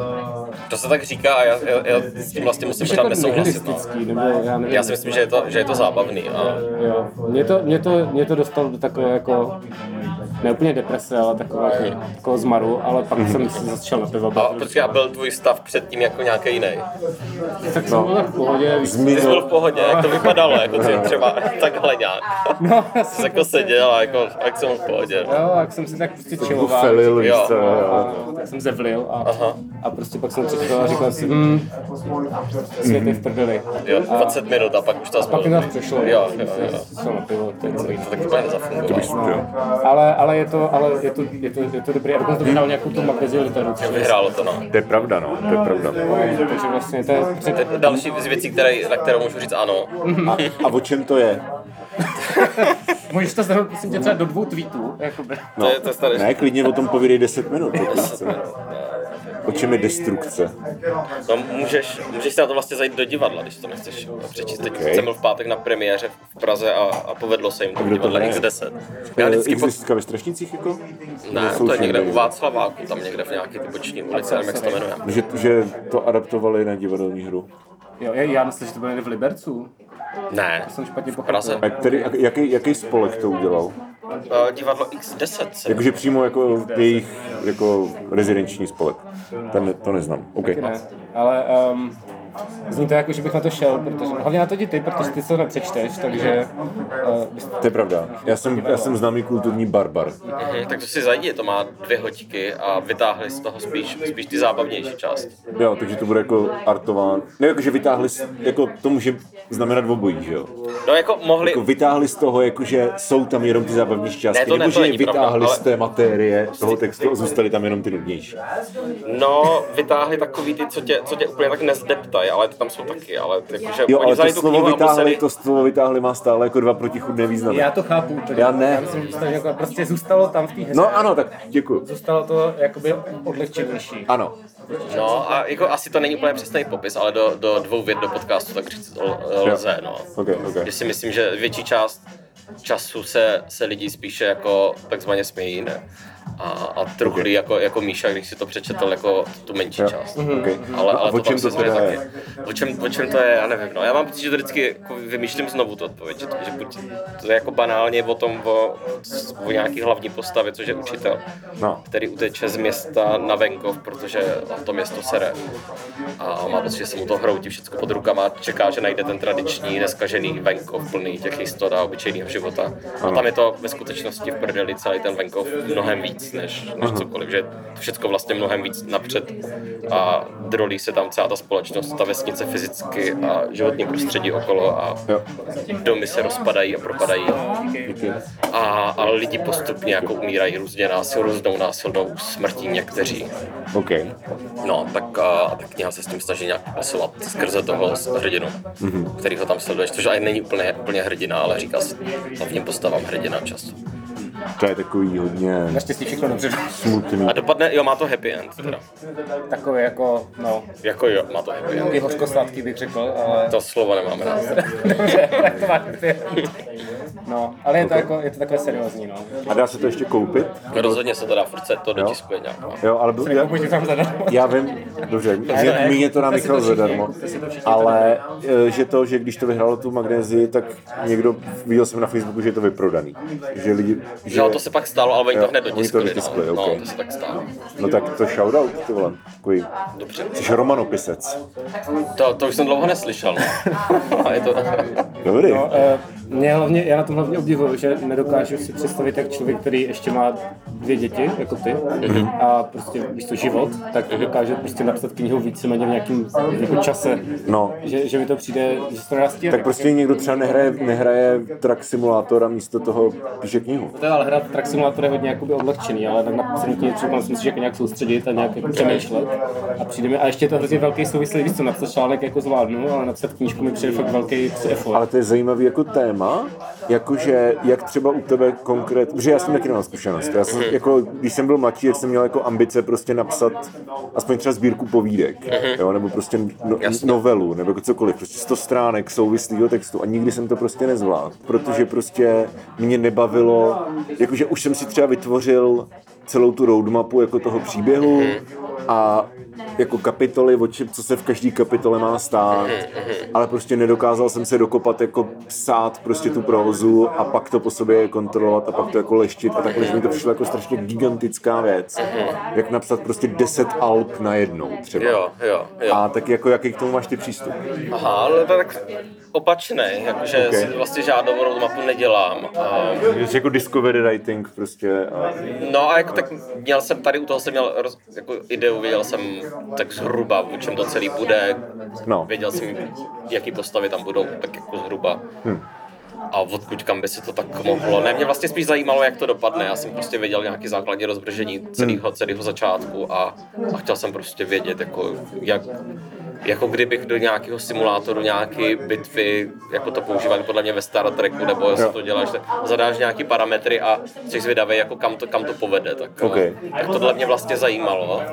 To se tak říká a já, já, já s tím vlastně musím pořád nesouhlasit. No. nebo já nevím. Já si myslím, že je to, že je to zábavný. A Jo. Mě to, mě, to, mě to dostalo do takové jako, ne úplně deprese, ale takové, jako, takového zmaru, ale pak jsem si začal na pivo a počkej, a byl tvůj stav předtím jako nějaký jiný? Tak jsem byl tak v pohodě, Ty jsi byl v Zmínil, pohodě, jak to vypadalo, jako ty třeba takhle nějak. no, já jsem, jako seděl a jako, jak jsem v pohodě. jo, jak jsem si tak prostě chilloval. felil, Jo. co, jo. A, tak jsem zevlil a, a prostě pak jsem přišel a říkal si, hm, svět je v prdeli. Jo, 20 minut a pak už to Pak mi to přešlo. Jo, jo, jo. Jsem na pivo, to je celý. To tak úplně nezafungovalo. Jo. Ale, ale, je to, ale je, to, je, to, je to dobrý. A dokonce to vyhrál nějakou tu magazí literaturu. Vyhrálo to, no. To je pravda, no, to je pravda. Takže vlastně to je... To je další z věcí, které, na kterou můžu říct ano. A, a o čem to je? [LAUGHS] Můžeš to zhrnout, prosím tě, třeba do dvou tweetů. Jakoby. To je, to je staré. Ne, klidně o tom povídej 10 minut. pokud chceš. O čem je destrukce? No, můžeš, můžeš se na to vlastně zajít do divadla, když to nechceš přečíst. Teď Okay. jsem byl v pátek na premiéře v Praze a, a povedlo se jim to to divadle hraje? X10. Já vždycky po... Existitka ve Strašnicích jako? Ne, to je někde u Václaváku, tam někde v nějaké ty boční ulici, nevím, jak se to jmenuje. Že, že to adaptovali na divadelní hru. Jo, já, já myslím, že to bylo někde v Libercu. Ne, Jsem špatně v pochopil. Praze. A který, jak- jaký, jaký spolek to udělal? Uh, divadlo X10 se Jakože přímo jako jejich jako rezidenční spolek. Ten, to neznám. OK. Taky ne. Ale um, zní to jako, že bych na to šel, protože, hlavně na to jdi ty, protože ty se to nepřečteš, takže uh, To je pravda. Já jsem, já jsem známý kulturní barbar. Mhm, tak to si zajdi, to má dvě hoďky a vytáhli z toho spíš, spíš ty zábavnější části. Jo, takže to bude jako artován. Ne, jakože vytáhli, z- jako to může znamenat obojí, že jo? No jako mohli, Jako vytáhli z toho, jakože jsou tam jenom ty zábavnější části, Ne, to ne, nebo to že je není pravda, vytáhli ale- z té matérie toho textu a zůstaly tam jenom ty nudnější. no vytáhli takový ty, co tě, co tě úplně tak nezdeptají, ale ty tam jsou taky, ale jakože Jo, oni ale to slovo knihu vytáhli, museli, to slovo vytáhli má stále jako dva protichudné významy. já to chápu. úplně. Já ne. Já myslím, že to jako prostě zůstalo tam v té hře. No ano, tak děkuji. Zůstalo to jakoby odlehčenější. Ano. no a jako asi to není úplně přesný popis, ale do, do dvou vět do podcastu tak říct lze, no. Ok, ok. Že si myslím, že větší část času se, se lidi spíše jako takzvaně smějí, ne? A, a truchlí jako, jako Míša, když si to přečetl jako tu menší část. Okay. Ale, ale a o čem to se teda je? taky. O čem, o čem to je, já nevím. No, já mám pocit, že to vždycky jako vymýšlím znovu tu odpověď. Že, že buď to je jako banálně o tom, o, o nějaký hlavní postavě, což je učitel, No. který uteče z města na venkov, protože to město sere. A má pocit, že se mu to hroutí všechno pod rukama a čeká, že najde ten tradiční, neskažený venkov, plný těch jistot a obyčejného života. A tam je to ve skutečnosti v prdeli celý ten venkov mnohem víc než, než cokoliv, že je to všechno vlastně mnohem víc napřed a drolí se tam celá ta společnost, ta vesnice fyzicky a životní prostředí okolo a Jo. domy se rozpadají a propadají a, a lidi postupně jako umírají různě násil, různou násilnou smrtí někteří. OK. No, tak a, a ta kniha se s tím snaží nějak pasovat skrze toho hrdinu, mm-hmm. který ho tam sleduješ, což aj není úplně, úplně hrdina, ale říká se hlavním postavám hrdina často. To je takový hodně Naštěstí všechno dobře. smutný. A dopadne, jo, má to happy end, teda. Takový jako, no, Jako jo, má to happy end. takový hořkosladký bych řekl, ale... To slovo nemáme rád. [LAUGHS] Dobře, tak to máš ty. No, ale je to, jako, je to takové seriózní, no. A dá se to ještě koupit? Rozhodně se to dá, furt se to dotiskuje nějak. No. Jo, ale byl, já, já vím, dobře, ne. míně to nám všichni- zadarmo, ale eh, že to, že když to vyhrálo tu magnézii, tak někdo, viděl jsem na Facebooku, že je to vyprodaný. Že lidi, že, No, to se pak stalo, ale oni to hned oni to dotiskli. dotiskli, no. ok. no, to se tak stalo. no tak to shoutout, ty vole, takový, Dobře. jsi romanopisec. To, to už jsem dlouho neslyšel. No. [LAUGHS] Je to... Dobrý. No, eh, Mě hlavně, já na tom hlavně obdivuju, že nedokážu si představit, jak člověk, který ještě má dvě děti, jako ty, a prostě víš to život, tak dokáže prostě napsat knihu víceméně v nějakém jako čase. No. Že, že mi to přijde, že to stíhat. Tak prostě někdo třeba nehraje, nehraje track simulátor a místo toho píše knihu. To je ale hrát Track Simulator je hodně jakoby odlehčený, ale tak na psaní knihy třeba si musíš jako nějak soustředit a nějak jako přemýšlet. A přijde mi, a ještě je to hrozně velký souvislý, víš co, napsat článek jako zvládnu, ale napsat knížku mi přijde fakt velký effort. Ale to je zajímavý jako téma, jakože jak třeba u tebe konkrét, protože já jsem taky nemám zkušenost. Já jsem, jako, když jsem byl mladší, tak jsem měl jako ambice prostě napsat aspoň třeba sbírku povídek, jo, nebo prostě no, novelu, nebo jako cokoliv, prostě 100 stránek souvislého textu a nikdy jsem to prostě nezvládl, protože prostě mě nebavilo, jakože už jsem si třeba vytvořil celou tu roadmapu jako toho příběhu a jako kapitoly, o čem, co se v každé kapitole má stát, ale prostě nedokázal jsem se dokopat jako psát prostě tu prózu a pak to po sobě kontrolovat a pak to jako leštit a takhle, že mi to přišlo jako strašně gigantická věc. Jak napsat prostě 10 alb na jednou třeba. Jo, jo, jo. A tak jako jaký k tomu máš ty přístup? Aha, ale tak opačný, jakože Okay. si vlastně žádnou roadmapu nedělám. A, Jsi jako discovery writing prostě a... no a jako tak měl jsem tady, u toho jsem měl roz, jako ideu, věděl jsem tak zhruba, o čem to celý bude, No. věděl jsem, jaký postavy tam budou, tak jako zhruba. A odkud kam by se to tak mohlo. Ne, mě vlastně spíš zajímalo, jak to dopadne. Já jsem prostě věděl nějaký základní rozvržení celého, celého začátku a, a chtěl jsem prostě vědět, jako, jak, jako kdybych do nějakého simulátoru nějaké bitvy, jako to používali podle mě ve Star Treku, nebo jestli to děláš, tak zadáš nějaký parametry a jsi zvědavý, jako kam to, kam to povede. Tak, Ok. tak tohle mě vlastně zajímalo.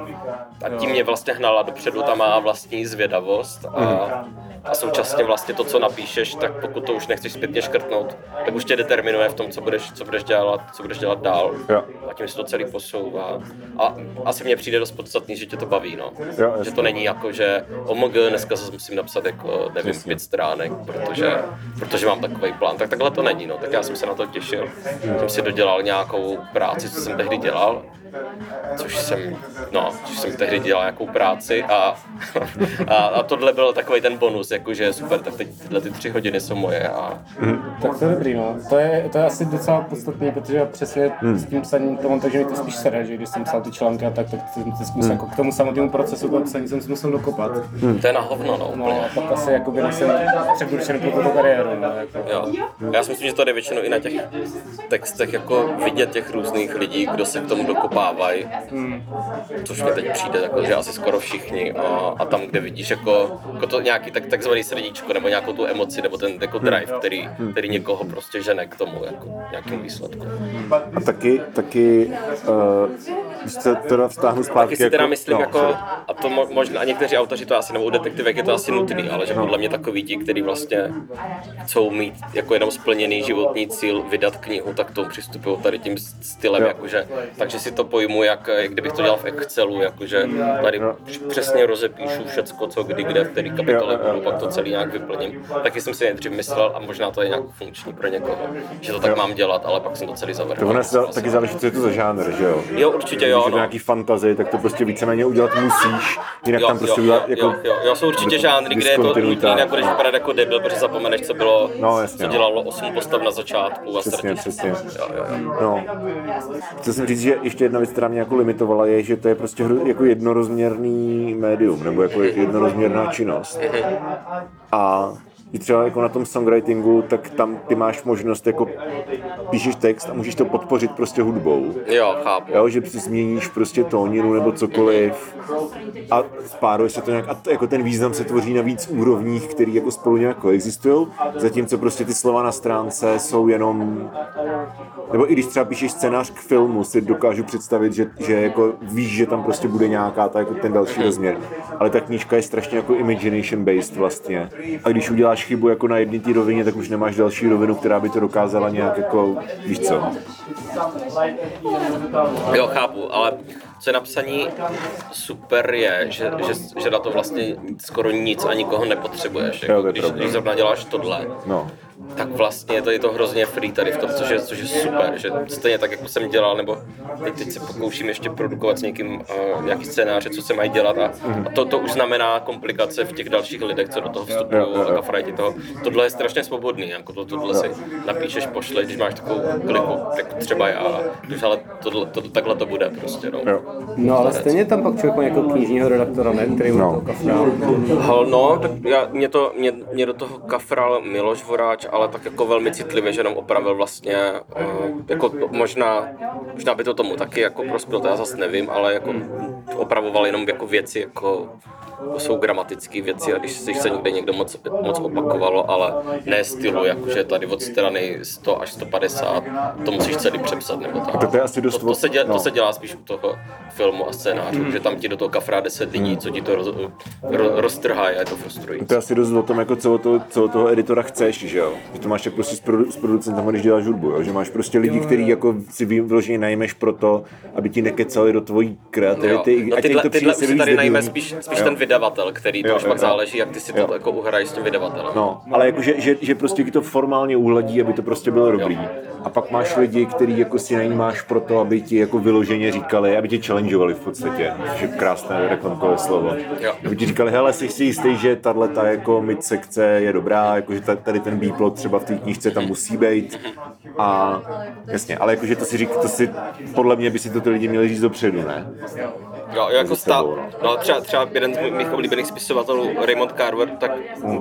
A tím mě vlastně hnala dopředu ta má vlastní zvědavost. A, a současně vlastně to, co napíšeš, tak pokud to už nechceš zpětně škrtnout, tak už tě determinuje v tom, co budeš, co budeš dělat, co budeš dělat dál. Jo. A tím se to celý posouvá. A asi mě přijde dost podstatný, že tě to baví, no. Jo, že to není jako, že omg, dneska zase musím napsat jako, nevím, pět stránek, protože, protože mám takový plán. Tak takhle to není, no. Tak já jsem se na to těšil. Jsem si dodělal nějakou práci, co jsem tehdy dělal což jsem, no, což jsem tehdy dělal nějakou práci a, a, a tohle byl takový ten bonus, jakože super, tak teď tyhle ty tři hodiny jsou moje a Tak to je dobrý, no. To je, to je asi docela podstatný, protože přesně s tím psaním to mám tak, že mi to spíš sere, že když jsem psal ty články a tak, tak jsem se musel, jako k tomu samotnému procesu toho psaní jsem se musel dokopat. to je na hovno, no, No úplně. a pak asi jakoby nejsem předurčen pro tuto kariéru, no. Jako. Jo. Já si myslím, že to jde většinou i na těch textech, jako vidět těch různých lidí, kdo se k tomu dokopávají, což mi teď přijde, jako, že asi skoro všichni. A, a tam, kde vidíš jako, jako to nějaký tak, takzvaný srdíčko, nebo nějakou tu emoci, nebo ten jako drive, který, který někoho prostě žene k tomu, jako nějakému výsledku. A taky, taky, uh, když se teda vztáhnu zpátky. Taky si teda jako, myslím, no, jako, a to mo- možná, a někteří autoři to asi, nebo u detektivek je to asi nutný, ale že podle mě takový ti, kteří vlastně chcou mít jako jenom splněný životní cíl vydat knihu, tak to přistupují tady tím stylem, Jo. jakože, takže si to pojmu, jak, jak kdybych to dělal v Excelu, jakože tady přesně rozepíšu všecko, co kdy, kde, v který kapitole Jo, jo, budu, pak to celý nějak vyplním. Taky jsem si nejdřív myslel, a možná to je nějak funkční pro někoho, že to tak mám dělat, ale pak jsem to celý zavrhl. To taky záleží, co je to za žánr, že jo? Jo, určitě Když jo, je to no. nějaký fantazy, tak to prostě víceméně udělat musíš, jinak tam prostě udělat jako... jo, jo, jo, jsou určitě žánry, kde je to nutné, nebudeš vypadat jako debil, protože zapomeneš, co bylo, No, jasně, co no. dělalo 8 postav na začátku a Přesně, přesně. Jo, jo, jo. No. Chci jsem říct, že ještě jedna věc, která mě jako limitovala, je, že to je prostě hru- jako jednorozměrný médium, nebo jako jednorozměrná činnost. A i třeba jako na tom songwritingu, tak tam ty máš možnost jako píšeš text a můžeš to podpořit prostě hudbou. jo, chápu. Jo, že si změníš prostě tóninu nebo cokoliv a spáruje se to nějak, a to, jako ten význam se tvoří na víc úrovních, který jako spolu nějak koexistují, zatímco prostě ty slova na stránce jsou jenom, nebo i když třeba píšeš scénář k filmu, si dokážu představit, že, že jako víš, že tam prostě bude nějaká ta, jako ten další rozměr, ale ta knížka je strašně jako imagination based vlastně a když uděláš chybu jako na jedné té rovině, tak už nemáš další rovinu, která by to dokázala nějak jako, víš co, Jo, chápu, ale co je napsaní super je, že, že, že na to vlastně skoro nic a nikoho nepotřebuješ. Jo, Jako, je když, když zrovna děláš tohle, no. Tak vlastně je to, je to hrozně free tady v tom, což je, což je super, že stejně tak, jako jsem dělal, nebo teď, teď se pokouším ještě produkovat s někým uh, nějaký scénáře, co se mají dělat a, a to, to už znamená komplikace v těch dalších lidech, co do toho vstupují a kafrajti toho. Tohle je strašně svobodný, jako to, tohle si napíšeš, pošleš, když máš takovou kliku, jako třeba já, když ale tohle, to, takhle to bude prostě, no. No ale stejně tam pak člověk má jako knižního redaktora, ne? Který No. no. to kafrál. Hal, no, tak já, mě, to, mě, mě do toho kafral Miloš Voráč, ale tak jako velmi citlivě, že jenom opravil vlastně, uh, jako možná, možná by to tomu taky jako prospělo, to já zase nevím, ale jako opravoval jenom jako věci, jako jsou gramatické věci a když se někde někdo moc, moc opakovalo, ale ne stylu, jakože tady od strany 100 až 150, to musíš celý přepsat nebo tak. To je asi dost To, to, se, dělá, no. to se dělá spíš u toho filmu a scénářů, že tam ti do toho kafrá 10 lidí, co ti to roz, ro, roztrhá a je to frustrující. To je asi dost o tom, jako co toho, co toho editora chceš, že jo? Že to máš tak prostě s, produ, s producentem, když děláš hudbu, jo? Že máš prostě lidi, který jako si vy- vyloženě najmeš proto, aby ti nekecali do tvojí kreativity. No, jim tyhle, to přijde tyhle si už tady najme debilní. spíš, spíš Jo. ten vydavatel, který to Jo, už jo, pak jo. záleží, jak ty si to Jo. jako uhraješ s tím vydavatelem. No, ale jakože, že, že prostě ti to formálně uhladí, aby to prostě bylo dobrý. A pak máš lidi, který jako si najímáš pro to, aby ti jako vyloženě říkali, aby tě challengeovali v podstatě, je krásné reklamkové slovo. Jo. Aby ti říkali, hele, jsi si jistý, že tahle ta jako mid sekce je dobrá, jakože ta- tady ten B-plot třeba v té knížce tam musí být. A jasně, ale jakože to si řík, to si, podle mě by si to ty lidi měli říct dopředu, ne? Jo, jako stav, no. no třeba, třeba jeden z mých oblíbených spisovatelů, Raymond Carver, tak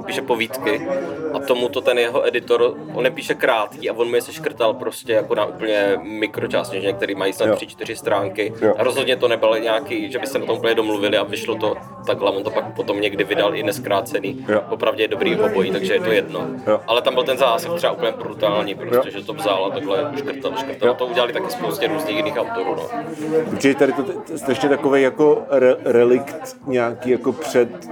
píše povídky a tomu to ten jeho editor, on nepíše krátký a on mi je seškrtal prostě jako na úplně mikročást, že některý mají snad Jo. tři, čtyři stránky Jo. a rozhodně to nebylo nějaký, že by se na tom úplně domluvili a vyšlo to takhle, on to pak potom někdy vydal i neskrácený, Jo. opravdu je dobrý obojí, takže je to jedno. Jo. Ale tam byl ten zásah třeba úplně brutální, prostě, že to vzal a takhle škrtal, škrtal. Jo. A to udělali taky spoustě různých jiných autorů, no. Určitě tady to, strašně takový jako re, relikt nějaký jako před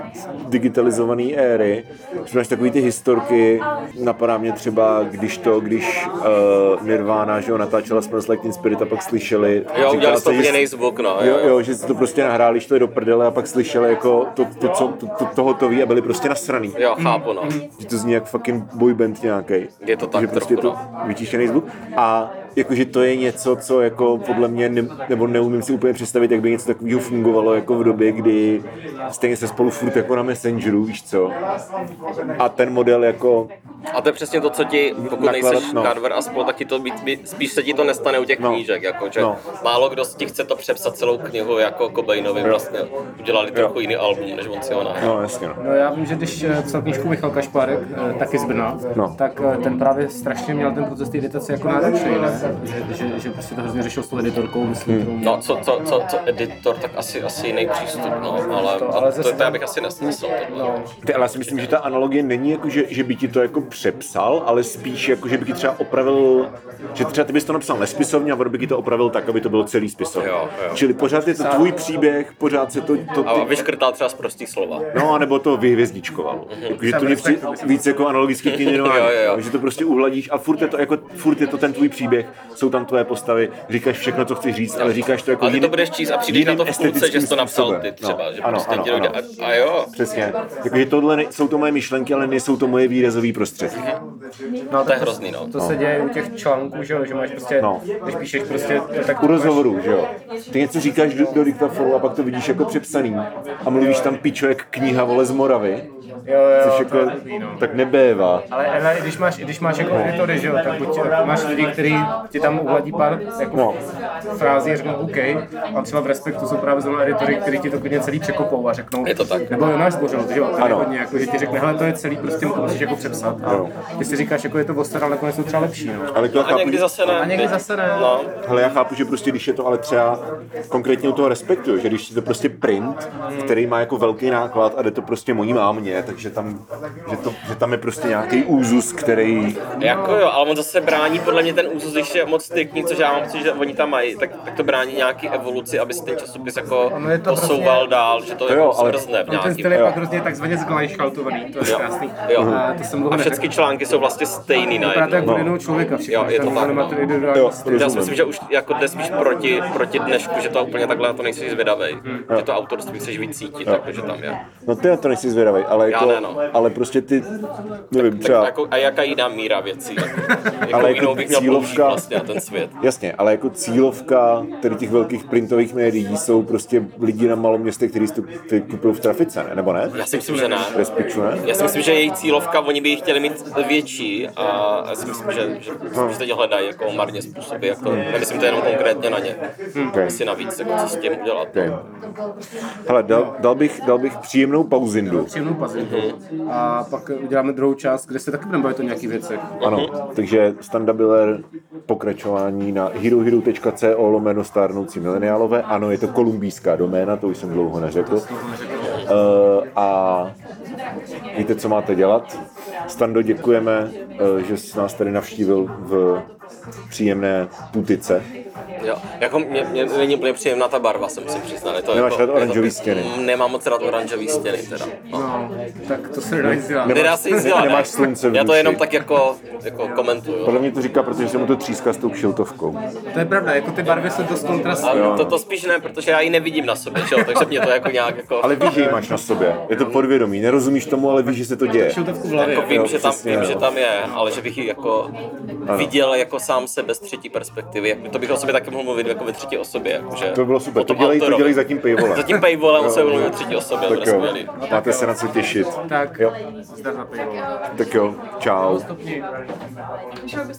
digitalizované éry. Že máš takový ty historky, napadá mě třeba, když to, když uh, Nirvana, že jo, natáčela Smells Like Teen Spirit a pak slyšeli. Jo, udělali to úplně jiný zvuk, no. Jo, jo, že si to prostě nahráli, šli do prdele a pak slyšeli jako to, to, co, to, to, to hotový a byli prostě nasraný. Jo, chápu, no. Že to zní jak fucking boyband nějaký. Je to tak že prostě trochu, je to vytištěný zvuk. A jakože to je něco, co jako podle mě, ne, nebo neumím si úplně představit, jak by něco takového fungovalo jako v době, kdy stejně se spolu furt jako na Messengeru, víš co. A ten model jako, A to je přesně to, co ti, pokud Nakladat, nejseš no. Carver a spol, tak ti to být, být, spíš se ti to nestane u těch No. knížek, jako, že No. málo kdo z ti chce to přepsat celou knihu, jako Cobainovi vlastně udělali trochu jiný album, než on si ho nahrál. no jasně no. No já vím, že když eh, psal knížku Michal Kašpárek, eh, taky z Brna, No. tak eh, ten právě strašně měl ten proces té editace jako náročný, ne? Že, že, že prostě to hrozně řešil s tou editorkou, myslím. Hmm. No, co, co, co, co editor, tak asi, asi jiný přístup, no, ale, To- to, ale zase- to, to, já bych asi nesnesl. No, Ty, ale já si myslím, že ta analogie není jako, že, že by ti to jako přepsal, ale spíš jako, že by ti třeba opravil, že třeba ty bys to napsal nespisovně a on by ti to opravil tak, aby to bylo celý spisovně. Jo, jo. Čili pořád je to tvůj příběh, pořád se to, to A ty, vyškrtal třeba z prostý slova. No, anebo to vyhvězdičkoval. Jakože to mě přijde víc jako analogický k [LAUGHS] Jo, jo, jo. že to prostě uhladíš a furt je to, jako, furt je to ten tvůj příběh, jsou tam tvoje postavy, říkáš všechno, co chceš říct, ale říkáš to jako Ale ty to jiným- budeš číst a přijdeš na jiným to v půlce, že jsi to napsal ty třeba, No, že ano, prostě ano, ti dojde ano. a, a jo. Přesně. Jakože tohle ne, jsou to moje myšlenky, ale nejsou to moje výrazové prostředky. no To je hrozný, no. To se děje u těch článků, že jo, že máš prostě, No. když píšeš prostě, tak U rozhovorů, že jo. Ty něco říkáš do, do diktaforu a pak to vidíš jako přepsaný a mluvíš tam pičo jak kniha vole z Moravy, jo, jo, což to jako je takový, no. tak nebévá. Ale, ale když máš, když máš jako editory, že jo, tak buď máš lidi, kteří ti tam uhladí pár jako No. frází a řeknou OK, a třeba v Respektu jsou právě zrovna editory, kteří ti to klidně celý překopou a řeknou, Je to tak. nebo náš zbořil, že jo, ten je Ano. hodně, jako, že ti řekne, hele, to je celý, prostě mu to musíš jako přepsat. A Jo. ty si říkáš, jako je to oster, ale nakonec jsou třeba lepší, no. Ale to já A chápu, někdy že- zase ne. A někdy zase ne. No, Hele, já chápu, že prostě když je to ale třeba konkrétně u toho respektu, že když je to prostě print, který má jako velký náklad a jde to prostě mojí mámě, takže tam, že, to, že tam je prostě nějaký úzus, který, Jako jo, ale on zase brání podle mě ten úzus, když je moc striktní, což já mám pocit, že oni tam mají, tak, tak to brání nějaký evoluci, aby se ten časopis jako to posouval prostě- dál, že to, To jo, jako ale- smrzne v No, ten styl je pak hrozně takzvaně zglajšaltovaný, to je Jo. krásný. Jo. A to jsem A všechny články jsou vlastně stejný Vypadá to jak najednou. od jednoho člověka všechno, Jo, je to tak, no. Jo. Já si myslím, že už jako jde spíš proti, proti dnešku, že to úplně takhle na to nejsi zvědavej. Hmm. Že to autorství chceš víc cítit, takže tam je. no ty na to nejsi zvědavý, ale Já ne, no. ale prostě ty, nevím, Tak třeba, jako, a jaká jiná míra věcí? [LAUGHS] Jako, jako Ale jako jinou bych cílovka- vlastně na ten svět. jasně, ale jako cílovka tady těch velkých printových médií jsou prostě lidi na malom městě, kteří si to ty kupují v trafice, ne? Nebo ne? Já si myslím, že ne. Bez piču, ne? Já si myslím, že její cílovka, oni by ji chtěli mít větší a já si myslím, že, že, že teď hledají jako marně způsoby, jak to, nemyslím to jenom konkrétně na ně. Okay. Asi navíc, jako co s tím udělat. Okay. Hele, dal, dal, bych, dal bych příjemnou pauzindu. Příjemnou pazindu. A pak uděláme druhou část, kde se taky budeme bavit o nějakých věcech. Ano, takže Standa Biller, pokračování na herohero.co lomeno stárnoucí mileniálové. Ano, je to kolumbijská doména, to už jsem dlouho neřekl. Uh, a víte, co máte dělat. Stando, děkujeme, uh, že jsi nás tady navštívil v příjemné putice. Jo. Jako mě, mě není úplně příjemná ta barva, se musím přiznat. Je to Nemáš jako, rád je to- oranžový stěny? Mm, Nemám moc rád oranžový stěny teda. No. No, tak to se nedá nic dělat. Nedá se nic dělat, nemáš ne? slunce v Já to jenom tak jako, jako komentuju. Podle mě to říká, protože se mu to tříská s tou kšiltovkou. To je pravda, jako ty barvy jsou dost kontrastní. To, to spíš ne, protože já ji nevidím na sobě, že jo? takže mě to jako nějak jako... Ale víš, že ji máš na sobě. Je to podvědomí. Nerozumíš tomu, ale víš, že se to děje. Šiltovku v hlavě. Jako vím, Jo, že tam, přesně, vím, že tam je, ale že bych ji jako viděl jako sám sebe z třetí perspektivy. Jak- To bych o sobě taky mohl mluvit jako ve třetí osobě. Jakože To bylo super. To dělej, to dělej za tím paywallem. Za tím paywallem se mluvím ve třetí osobě, Tak jo, máte se na co těšit. Tak, Jo, zdar na pivo. tak jo, čau.